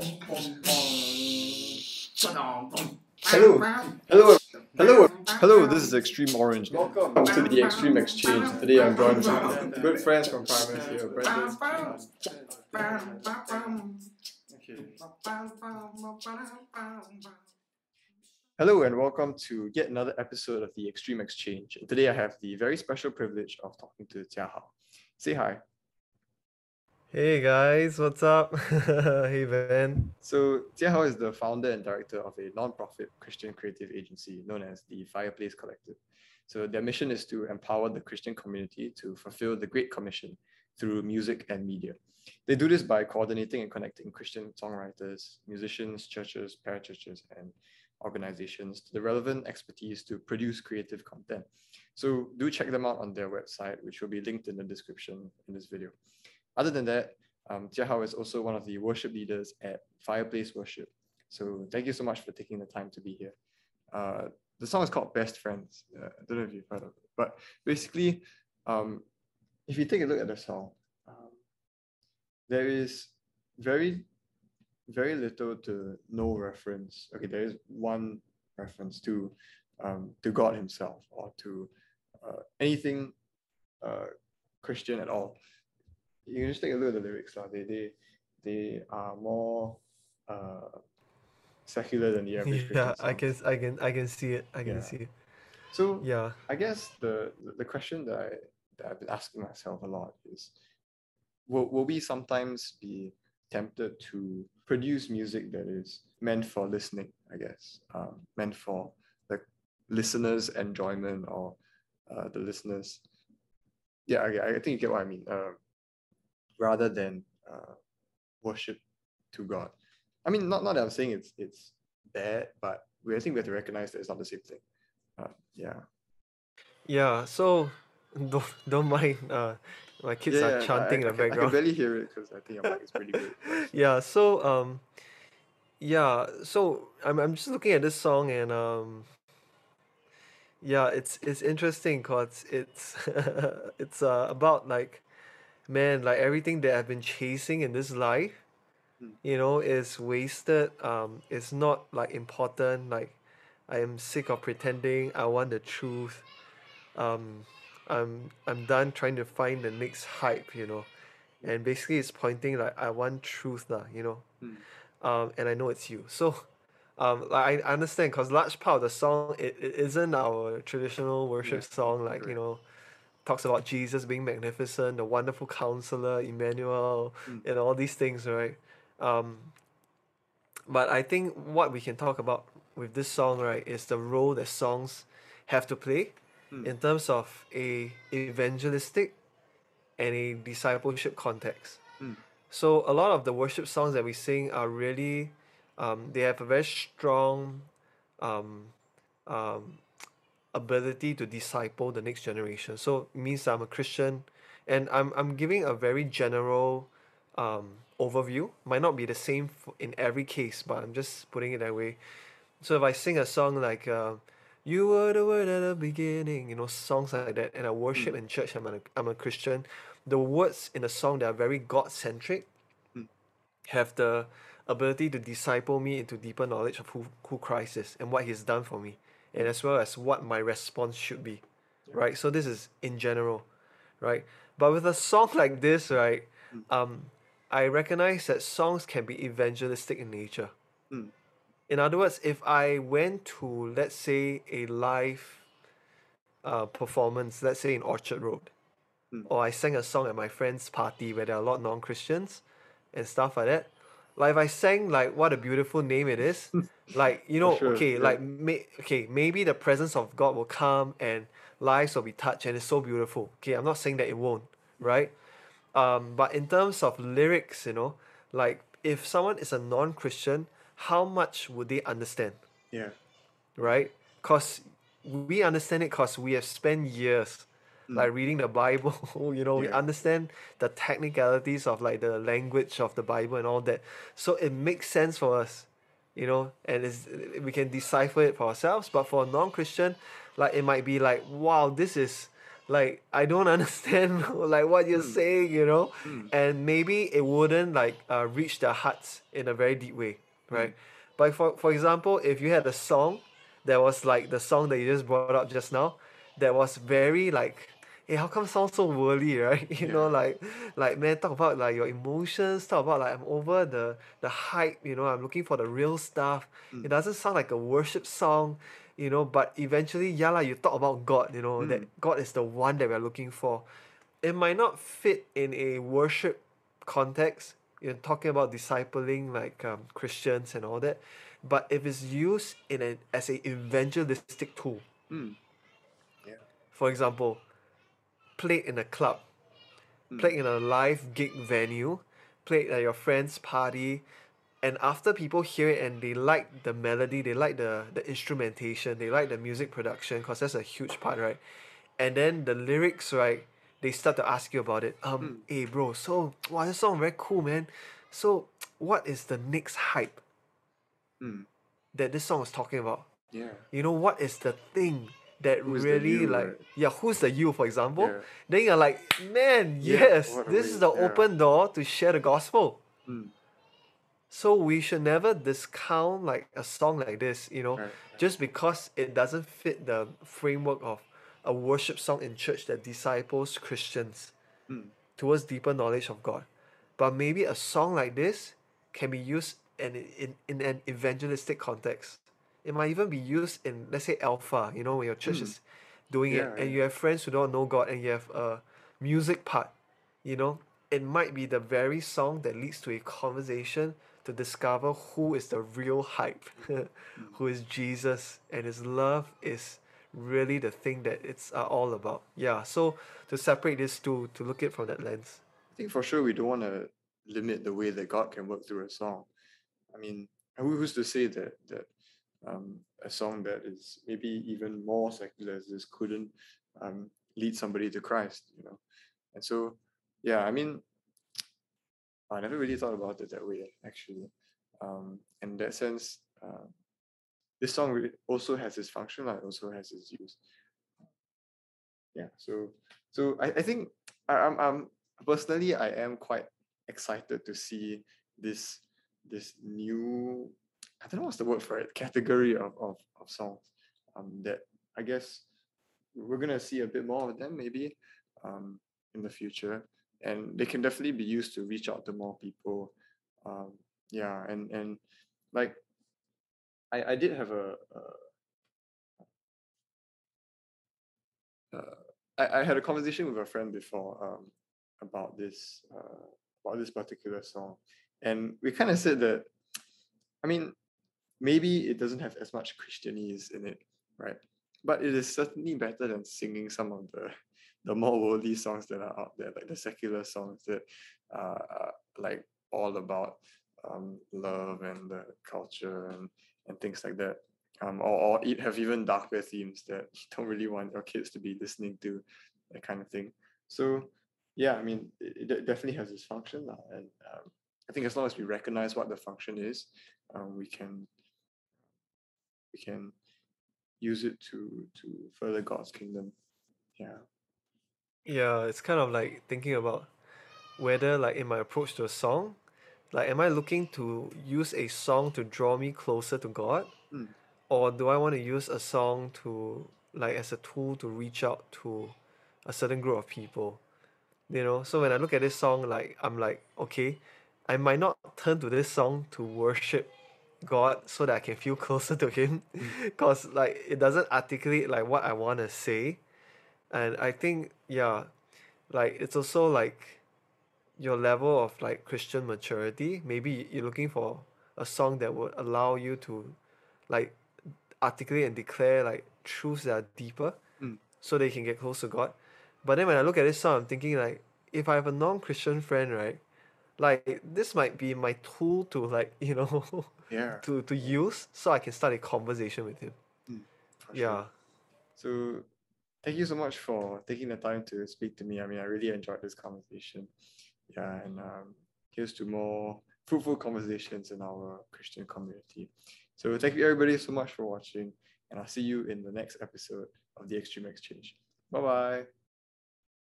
Hello, hello, hello, hello. This is Extreme Orange. Welcome to the Extreme Exchange. Today I'm joined by good friends from Primus here, Brendan. Hello and welcome to yet another episode of the Extreme Exchange. Today I have the very special privilege of talking to Jia Hao. Say hi. Hey guys, what's up? hey Ben. So Jia Hao is the founder and director of a non-profit Christian creative agency known as the Fireplace Collective. So their mission is to empower the Christian community to fulfill the Great Commission through music and media. They do this by coordinating and connecting Christian songwriters, musicians, churches, parachurches, and organizations to the relevant expertise to produce creative content. So do check them out on their website, which will be linked in the description in this video. Other than that, um, is also one of the worship leaders at Fireplace Worship. So thank you so much for taking the time to be here. Uh, the song is called Best Friends. Uh, I don't know if you've heard of it, but basically, um, if you take a look at the song, um, there is very, very little to no reference. Okay, there is one reference to um, to God Himself or to uh, anything uh, Christian at all you just take a look at the lyrics. Uh, they, they, they are more uh, secular than the average Yeah, I can I can I can see it. I can Yeah. see it. So Yeah. I guess the, the question that, I, that I've been asking myself a lot is will, will we sometimes be tempted to produce music that is meant for listening, I guess, um, meant for the listeners' enjoyment or uh, the listeners. Yeah, I, I think you get what I mean. Uh, rather than uh, worship to God. I mean, not, not that I'm saying it's it's bad, but we, I think we have to recognize that it's not the same thing. Uh, yeah. Yeah. So don't don't mind uh my kids yeah, are yeah, chanting I, in the I, can, I can barely hear it because I think your mic is pretty good. Yeah, so um yeah, so I'm I'm just looking at this song and um yeah, it's it's interesting cause it's it's uh about like man, like everything that I've been chasing in this life, Mm. you know, is wasted. Um, it's not like important. Like I am sick of pretending. I want the truth. Um, I'm I'm done trying to find the next hype, you know. And basically it's pointing like I want truth lah, you know. Mm. Um, and I know it's you. So um, like I understand because large part of the song it, it isn't our traditional worship Yeah, song like you know talks about Jesus being magnificent, the wonderful counselor, Emmanuel, Mm. and all these things, right? Um, but I think what we can talk about with this song, right, is the role that songs have to play Mm. in terms of a evangelistic and a discipleship context. Mm. So a lot of the worship songs that we sing are really, um, they have a very strong, um, um, ability to disciple the next generation. So it means I'm a Christian, and I'm I'm giving a very general, um, overview. Might not be the same in every case, but I'm just putting it that way. So if I sing a song like, uh, "You were the word at the beginning," you know, songs like that, and I worship in church, I'm a I'm a Christian. The words in the song that are very God centric, Mm. have the ability to disciple me into deeper knowledge of who who Christ is and what He's done for me, and as well as what my response should be, right? So this is in general, right? But with a song like this, right, um, I recognize that songs can be evangelistic in nature. Mm. In other words, if I went to let's say a live uh, performance, let's say in Orchard Road, Mm. or I sang a song at my friend's party where there are a lot of non Christians and stuff like that. Like if I sang like what a beautiful name it is, like you know, sure, okay, yeah. like may, okay, maybe the presence of God will come and lives will be touched and it's so beautiful. Okay, I'm not saying that it won't, right? Um, but in terms of lyrics, you know, like if someone is a non-Christian, how much would they understand, Yeah. right? Cause we understand it cause we have spent years like reading the Bible, you know, we understand the technicalities of like the language of the Bible and all that. So it makes sense for us, you know, and it's, we can decipher it for ourselves. But for a non Christian, like it might be like, wow, this is like I don't understand like what you're Mm. saying, you know, Mm. and maybe it wouldn't like uh, reach their hearts in a very deep way, right? But for for example, if you had a song that was like the song that you just brought up just now, that was very like, hey, how come sound so worldly, right? You know, like like man, talk about like your emotions, talk about like I'm over the the hype, you know, I'm looking for the real stuff. Mm. It doesn't sound like a worship song, you know, but eventually, yeah, like you talk about God, you know, that Mm. God is the one that we're looking for. It might not fit in a worship context. You're talking about discipling like um, Christians and all that, but if it's used in an as a evangelistic tool, Mm. Yeah. for example, played in a club, Mm. played in a live gig venue, played at your friend's party, and after people hear it and they like the melody, they like the, the instrumentation, they like the music production, because that's a huge part, right? And then the lyrics, right, they start to ask you about it. Um, hey bro, so wow, this song very cool, man. So what is the next hype Mm. that this song is talking about? Yeah. You know, what is the thing that Who's really you, like right? yeah, who's the you, for example? Yeah. Then you're like, man, Yeah, yes, this is the yeah. open door to share the gospel. Mm. So we should never discount like a song like this, you know, right. just because it doesn't fit the framework of a worship song in church that disciples Christians Mm. towards deeper knowledge of God. But maybe a song like this can be used in, in, in an evangelistic context. It might even be used in, let's say, Alpha, you know, when your church Mm. is doing Yeah, it and you have friends who don't know God and you have a music part, you know, it might be the very song that leads to a conversation to discover who is the real hype, who is Jesus, and his love is really the thing that it's uh, all about. Yeah, so to separate these two, to look at from that lens. I think for sure we don't want to limit the way that God can work through a song. I mean, who- who's to say that that um, a song that is maybe even more secular as this couldn't um, lead somebody to Christ, you know? And so, yeah, I mean, I never really thought about it that way, actually. Um, in that sense, uh, this song also has its function, like, also has its use. Yeah, so so I, I think I, I'm, I'm personally I am quite excited to see this this new I don't know what's the word for it category of of, of songs um that I guess we're gonna see a bit more of them maybe um in the future. And they can definitely be used to reach out to more people um yeah and and like I I did have a, uh, I, I had a conversation with a friend before um, about this uh, about this particular song, and we kind of said that, I mean, maybe it doesn't have as much Christianese in it, right? But it is certainly better than singing some of the the more worldly songs that are out there, like the secular songs that uh, are like all about um, love and the culture and and things like that um, or, or it have even darker themes that you don't really want your kids to be listening to, that kind of thing. So, yeah, I mean, it, it definitely has its function, and um, I think as long as we recognize what the function is, um, we can we can use it to to further God's kingdom. Yeah. Yeah, it's kind of like thinking about whether, like, in my approach to a song, like, am I looking to use a song to draw me closer to God? Mm. Or do I want to use a song to, like, as a tool to reach out to a certain group of people? You know, so when I look at this song, like, I'm like, okay, I might not turn to this song to worship God so that I can feel closer to Him, because, like, it doesn't articulate, like, what I want to say and I think yeah, like it's also like your level of like Christian maturity. Maybe you're looking for a song that would allow you to like articulate and declare like truths that are deeper Mm. so they can get close to God. But then when I look at this song, I'm thinking like if I have a non-Christian friend, right? Like this might be my tool to like, you know, Yeah. to to use so I can start a conversation with him. sure. Yeah. So thank you so much for taking the time to speak to me. I mean, I really enjoyed this conversation. Yeah, and um, here's to more fruitful conversations in our Christian community. So thank you everybody so much for watching, and I'll see you in the next episode of the Extreme Exchange. Bye bye.